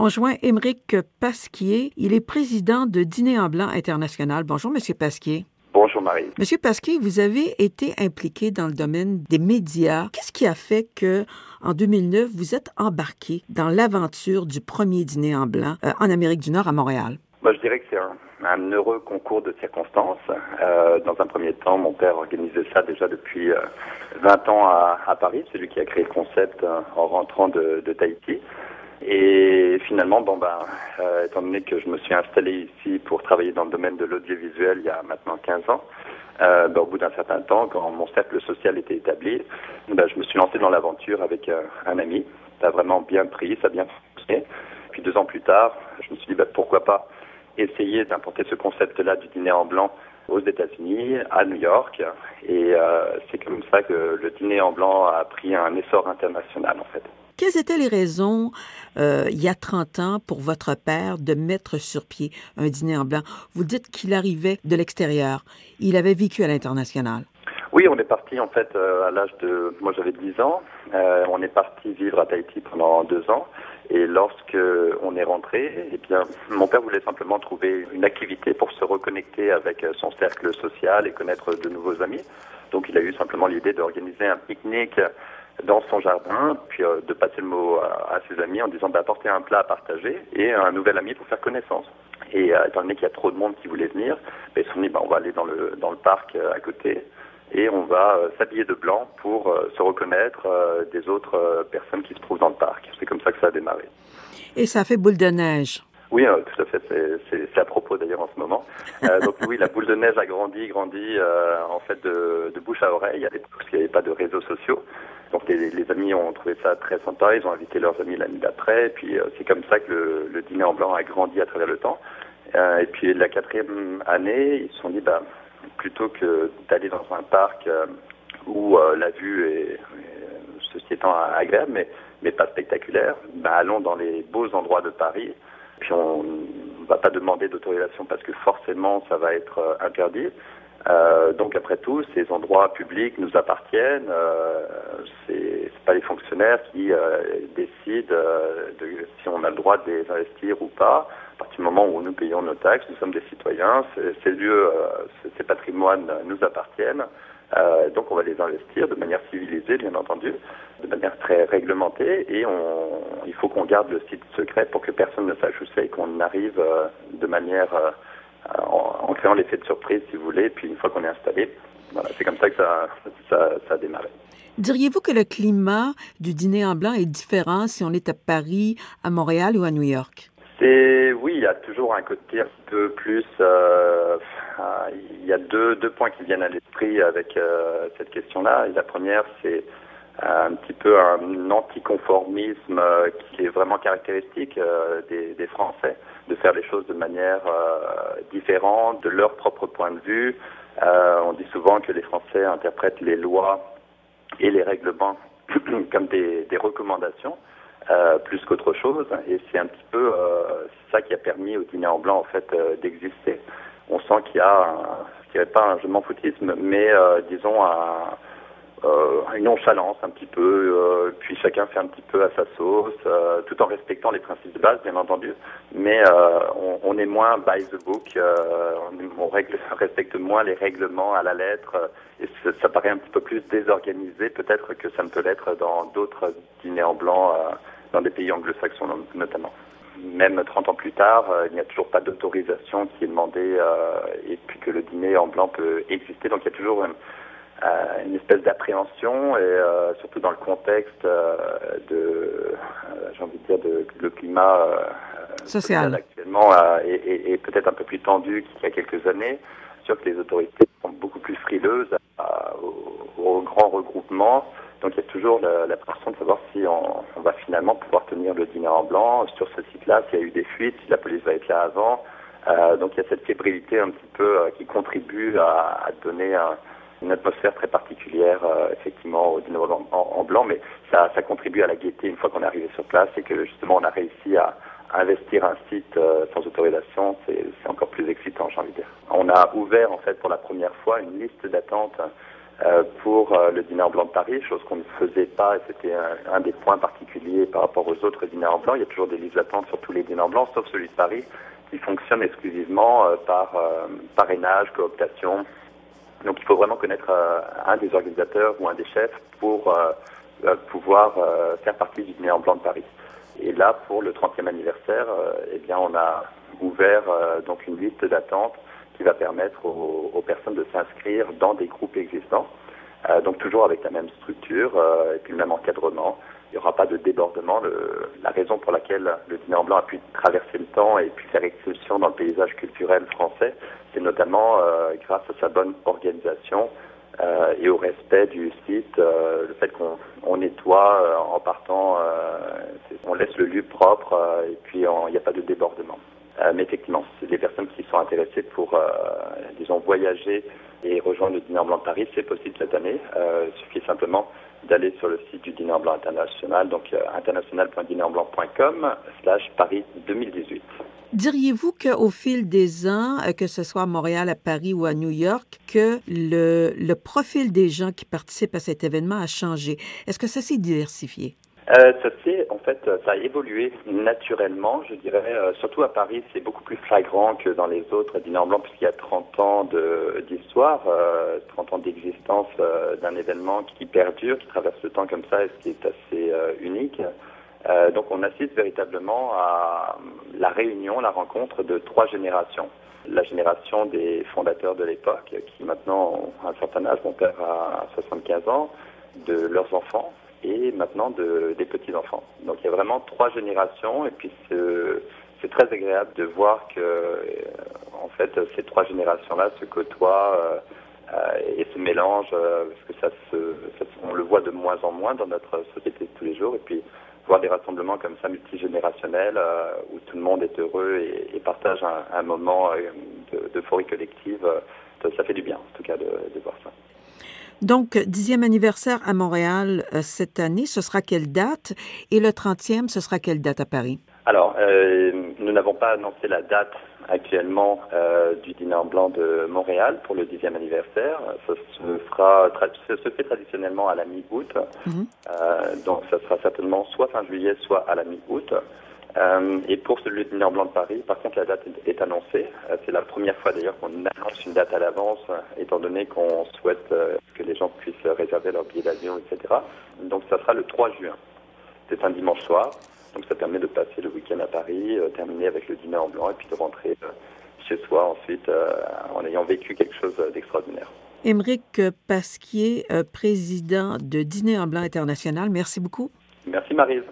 On joint Émeric Pasquier. Il est président de Dîner en Blanc International. Bonjour, Monsieur Pasquier. Bonjour Marie. Monsieur Pasquier, vous avez été impliqué dans le domaine des médias. Qu'est-ce qui a fait que, en 2009, vous êtes embarqué dans l'aventure du premier dîner en blanc euh, en Amérique du Nord à Montréal? Moi, je dirais que c'est un, heureux concours de circonstances. Euh, dans un premier temps, mon père organisait ça déjà depuis 20 euh, ans à, Paris. C'est lui qui a créé le concept en rentrant de, de Tahiti. Et finalement, bon ben, euh, étant donné que je me suis installé ici pour travailler dans le domaine de l'audiovisuel il y a maintenant 15 ans, euh, ben, au bout d'un certain temps, quand mon cercle social était établi, ben, je me suis lancé dans l'aventure avec euh, un ami. Ça a vraiment bien pris, ça a bien fonctionné. Puis deux ans plus tard, je me suis dit ben, pourquoi pas essayer d'importer ce concept-là du dîner en blanc aux États-Unis, à New York. Et euh, c'est comme ça que le dîner en blanc a pris un essor international en fait. Quelles étaient les raisons, euh, il y a 30 ans, pour votre père de mettre sur pied un dîner en blanc? Vous dites qu'il arrivait de l'extérieur. Il avait vécu à l'international. Oui, on est parti en fait euh, à l'âge de, moi j'avais 10 ans. Euh, on est parti vivre à Tahiti pendant deux ans. Et lorsque on est rentré, eh bien, mon père voulait simplement trouver une activité pour se reconnecter avec son cercle social et connaître de nouveaux amis. Donc il a eu simplement l'idée d'organiser un pique-nique dans son jardin, puis euh, de passer le mot à, ses amis en disant d'apporter un plat à partager et un nouvel ami pour faire connaissance. Et euh, étant donné qu'il y a trop de monde qui voulait venir, ben, ils se sont dit bah, on va aller dans le dans le parc euh, à côté et on va s'habiller de blanc pour se reconnaître des autres personnes qui se trouvent dans le parc. C'est comme ça que ça a démarré. Et ça fait boule de neige. Oui, tout à fait. C'est à propos d'ailleurs en ce moment. donc oui, la boule de neige a grandi, grandi en fait de, de bouche à oreille. parce qu'il n'y avait pas de réseaux sociaux. Donc les, les, amis ont trouvé ça très sympa, ils ont invité leurs amis l'année d'après, et puis euh, c'est comme ça que le, le, dîner en blanc a grandi à travers le temps. Euh, et puis la quatrième année, ils se sont dit, bah, plutôt que d'aller dans un parc euh, où euh, la vue est, ceci étant agréable, mais, mais pas spectaculaire, bah, allons dans les beaux endroits de Paris. Puis on ne va pas demander d'autorisation parce que forcément ça va être interdit. Euh, donc après tout, ces endroits publics nous appartiennent. Euh, c'est pas les fonctionnaires qui décident de, si on a le droit de les investir ou pas. Partir moment où nous payons nos taxes, nous sommes des citoyens. Ces lieux, euh, ces patrimoines nous appartiennent. donc on va les investir de manière civilisée, bien entendu, de manière très réglementée. Et il faut qu'on garde le site secret pour que personne ne sache où c'est et qu'on arrive de manière en, créant l'effet de surprise, si vous voulez. Puis une fois qu'on est installé, voilà, c'est comme ça que ça, ça, ça a démarré. Diriez-vous que le climat du dîner en blanc est différent si on est à Paris, à Montréal ou à New York? C'est oui, il y a toujours un côté un peu plus. Euh, il y a deux, deux points qui viennent à l'esprit avec euh, cette question-là. La première, c'est un petit peu un anticonformisme euh, qui est vraiment caractéristique euh, des, des, Français, de faire les choses de manière euh, différente, de leur propre point de vue. on dit souvent que les Français interprètent les lois et les règlements comme des, des recommandations. Euh, plus qu'autre chose. Et c'est un petit peu euh, ça qui a permis au dîner en blanc en fait euh, d'exister. On sent qu'il y a, un, je dirais pas un je m'en foutisme, mais disons un, euh, une nonchalance un petit peu, euh, puis chacun fait un petit peu à sa sauce, euh, tout en respectant les principes de base, bien entendu, mais euh, on, on, est moins by the book, euh, on, on respecte moins les règlements à la lettre, et ça, ça paraît un petit peu plus désorganisé peut-être que ça ne peut l'être dans d'autres dîners en blanc, dans des pays anglo-saxons notamment. Même 30 ans plus tard, il n'y a toujours pas d'autorisation qui est demandée, et puis que le dîner en blanc peut exister, donc il y a toujours euh, une espèce d'appréhension et euh, surtout dans le contexte euh, de, j'ai envie de dire, de, le climat social actuellement est, peut-être un peu plus tendu qu'il y a quelques années. Sûr que les autorités sont beaucoup plus frileuses aux au, grand regroupement. Donc il y a toujours la, la pression de savoir si on, on, va finalement pouvoir tenir le dîner en blanc sur ce site-là, s'il y a eu des fuites, si la police va être là avant. Euh, donc il y a cette fébrilité un petit peu euh, qui contribue à, à donner un, une atmosphère très particulière, euh, effectivement, au dîner en, blanc, mais ça, ça contribue à la gaieté une fois qu'on est arrivé sur place et que justement on a réussi à, investir un site euh, sans autorisation, c'est encore plus excitant, j'ai envie de dire. On a ouvert en fait pour la première fois une liste d'attente pour le dîner en blanc de Paris, chose qu'on ne faisait pas, et c'était un, des points particuliers par rapport aux autres dîners en blanc. Il y a toujours des listes d'attente sur tous les dîners en blanc, sauf celui de Paris, qui fonctionne exclusivement par parrainage, cooptation. Donc il faut vraiment connaître un des organisateurs ou un des chefs pour pouvoir faire partie du dîner blanc de Paris. Et là, pour le 30e anniversaire, eh bien, on a ouvert donc une liste d'attente qui va permettre aux, personnes de s'inscrire dans des groupes existants, euh, donc toujours avec la même structure euh, et puis le même encadrement. Il n'y aura pas de débordement. La raison pour laquelle le dîner en blanc a pu traverser le temps et puis faire exception dans le paysage culturel français, c'est notamment euh, grâce à sa bonne organisation euh, et au respect du site, euh, le fait qu'on on nettoie en partant, on laisse le lieu propre et puis il n'y a pas de débordement. Mais effectivement, des personnes qui sont intéressées pour, disons, voyager et rejoindre le Dîner Blanc de Paris. C'est possible cette année. Il suffit simplement d'aller sur le site du Dîner Blanc International, donc international.dinerblanc.com slash Paris 2018. Diriez-vous qu'au fil des ans, que ce soit à Montréal, à Paris ou à New York, que le, le profil des gens qui participent à cet événement a changé? Est-ce que ça s'est diversifié? Euh, ça s'est, en fait, ça a évolué naturellement, je dirais. Euh, surtout à Paris, c'est beaucoup plus flagrant que dans les autres dîners en blanc, puisqu'il y a 30 ans d'histoire, euh, 30 ans d'existence euh, d'un événement qui perdure, qui traverse le temps comme ça, et qui est assez unique. donc, on assiste véritablement à la réunion, la rencontre de trois générations. La génération des fondateurs de l'époque, qui maintenant ont un certain âge, mon père a 75 ans, de leurs enfants, et maintenant de, des petits-enfants. Donc il y a vraiment trois générations et puis c'est très agréable de voir que euh, en fait ces trois générations-là se côtoient euh, euh, et se mélangent parce que ça on le voit de moins en moins dans notre société de tous les jours et puis voir des rassemblements comme ça multigénérationnels où tout le monde est heureux et, partage un, moment d'euphorie collective, ça, fait du bien en tout cas de voir ça. Donc, dixième anniversaire à Montréal euh, cette année, ce sera quelle date? Et le trentième, ce sera quelle date à Paris? Alors, euh, nous n'avons pas annoncé la date actuellement euh, du dîner en blanc de Montréal pour le dixième anniversaire. Ça se, fera, ça se fait traditionnellement à la mi-août. Mm -hmm. euh, donc, ça sera certainement soit fin juillet, soit à la mi-août. Euh, et pour celui de Dîner Blanc de Paris, par contre, la date est annoncée. Euh, c'est la première fois d'ailleurs qu'on annonce une date à l'avance, euh, étant donné qu'on souhaite que les gens puissent réserver leur billet d'avion, etc. Donc, ça sera le 3 juin. C'est un dimanche soir. Donc, ça permet de passer le week-end à Paris, terminer avec le dîner en blanc et puis de rentrer chez soi ensuite en ayant vécu quelque chose d'extraordinaire. Émeric Pasquier, président de Dîner en blanc international, merci beaucoup. Merci Marise.